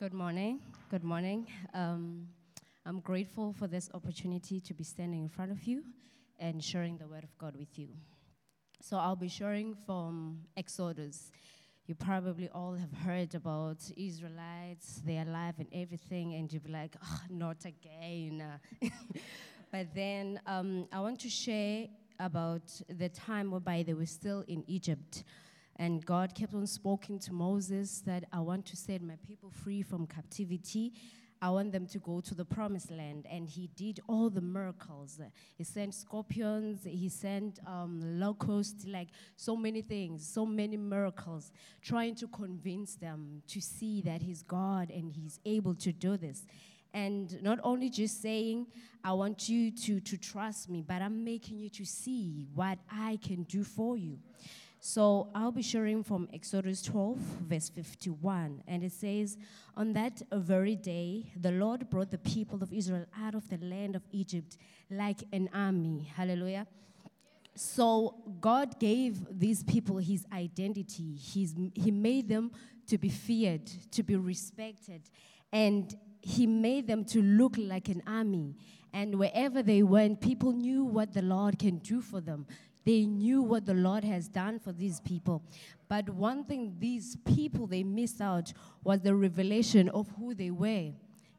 Good morning. Good morning. Um, I'm grateful for this opportunity to be standing in front of you and sharing the Word of God with you. So, I'll be sharing from Exodus. You probably all have heard about Israelites, their life and everything, and you'll be like, oh, not again. but then um, I want to share about the time whereby they were still in Egypt. And God kept on speaking to Moses that I want to set my people free from captivity. I want them to go to the promised land. And he did all the miracles. He sent scorpions, he sent um, locusts, like so many things, so many miracles, trying to convince them to see that he's God and he's able to do this. And not only just saying, I want you to, to trust me, but I'm making you to see what I can do for you. So I'll be sharing from Exodus 12, verse 51. And it says, On that very day, the Lord brought the people of Israel out of the land of Egypt like an army. Hallelujah. So God gave these people his identity. He's, he made them to be feared, to be respected, and he made them to look like an army. And wherever they went, people knew what the Lord can do for them. They knew what the Lord has done for these people. But one thing these people they missed out was the revelation of who they were.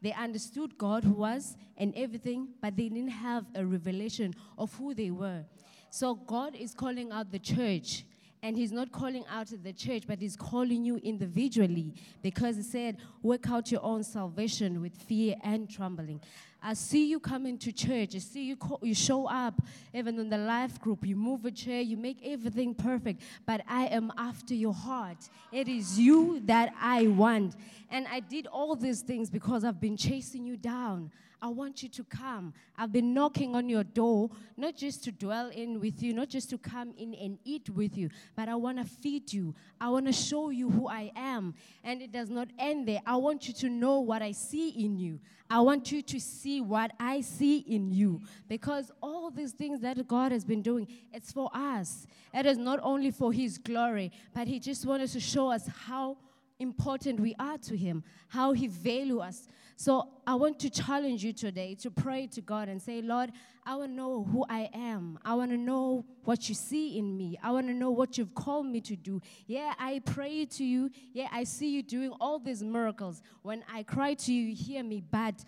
They understood God who was and everything, but they didn't have a revelation of who they were. So God is calling out the church and he's not calling out the church, but he's calling you individually because he said, Work out your own salvation with fear and trembling. I see you come into church. I see you, call, you show up even in the life group. You move a chair. You make everything perfect. But I am after your heart. It is you that I want. And I did all these things because I've been chasing you down. I want you to come. I've been knocking on your door, not just to dwell in with you, not just to come in and eat with you, but I want to feed you. I want to show you who I am. And it does not end there. I want you to know what I see in you. I want you to see what I see in you. Because all these things that God has been doing, it's for us. It is not only for His glory, but He just wanted to show us how important we are to Him, how He value us. So I want to challenge you today to pray to God and say, Lord, I want to know who I am. I want to know what you see in me. I want to know what you've called me to do. Yeah, I pray to you. Yeah, I see you doing all these miracles. When I cry to you, you hear me. But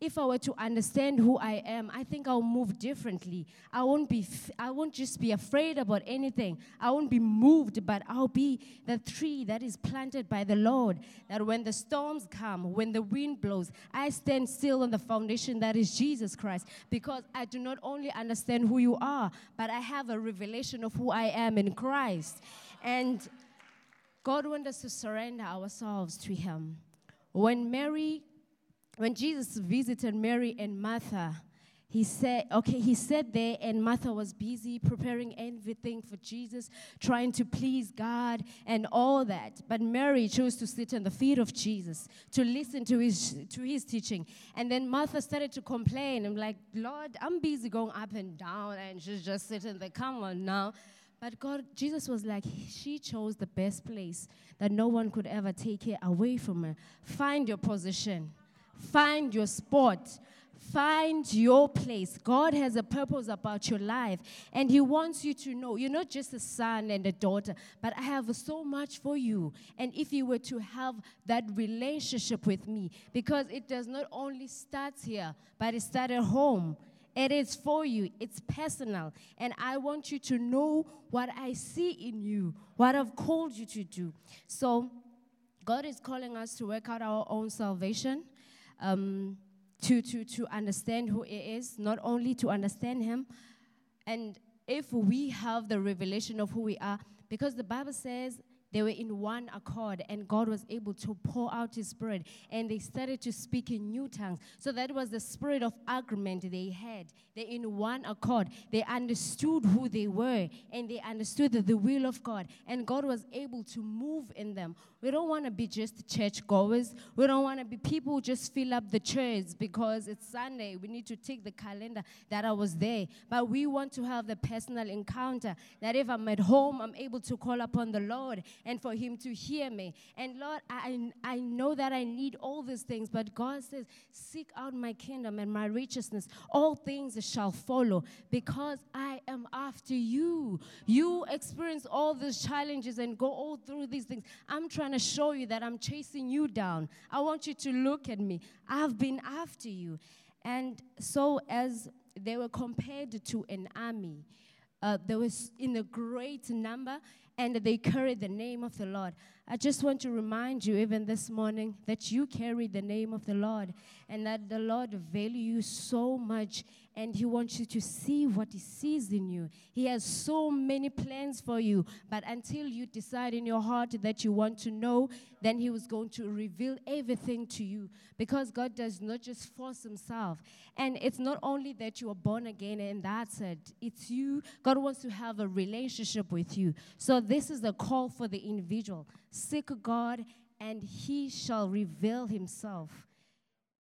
if I were to understand who I am, I think I'll move differently. I won't be I won't just be afraid about anything. I won't be moved, but I'll be the tree that is planted by the Lord. That when the storms come, when the wind blows, I stand still on the foundation that is Jesus Christ because I do not only understand who you are, but I have a revelation of who I am in Christ. And God wants us to surrender ourselves to him. When Mary when Jesus visited Mary and Martha, he said, okay, he sat there and Martha was busy preparing everything for Jesus, trying to please God and all that. But Mary chose to sit on the feet of Jesus to listen to his, to his teaching. And then Martha started to complain. I'm like, Lord, I'm busy going up and down and she's just sitting there. Come on now. But God, Jesus was like, she chose the best place that no one could ever take her away from her. Find your position. Find your spot. Find your place. God has a purpose about your life, and He wants you to know you're not just a son and a daughter, but I have so much for you. And if you were to have that relationship with me, because it does not only start here, but it starts at home. It is for you, it's personal. And I want you to know what I see in you, what I've called you to do. So, God is calling us to work out our own salvation um, to, to, to understand who He is, not only to understand Him. And if we have the revelation of who we are, because the Bible says they were in one accord and God was able to pour out His Spirit and they started to speak in new tongues. So that was the spirit of agreement they had. They in one accord. They understood who they were and they understood the will of God. And God was able to move in them We don't want to be just church goers. We don't want to be people who just fill up the chairs because it's Sunday. We need to take the calendar that I was there. But we want to have the personal encounter that if I'm at home, I'm able to call upon the Lord and for Him to hear me. And Lord, I, I know that I need all these things, but God says, Seek out my kingdom and my righteousness. All things shall follow because I am after you. You experience all these challenges and go all through these things. I'm trying to show you that I'm chasing you down. I want you to look at me. I've been after you. And so, as they were compared to an army, uh, there was in a great number, and they carried the name of the Lord. I just want to remind you, even this morning, that you carry the name of the Lord and that the Lord value you so much and He wants you to see what He sees in you. He has so many plans for you, but until you decide in your heart that you want to know, then He was going to reveal everything to you because God does not just force Himself. And it's not only that you are born again and that's it, it's you. God wants to have a relationship with you. So, this is a call for the individual. Seek God, and He shall reveal Himself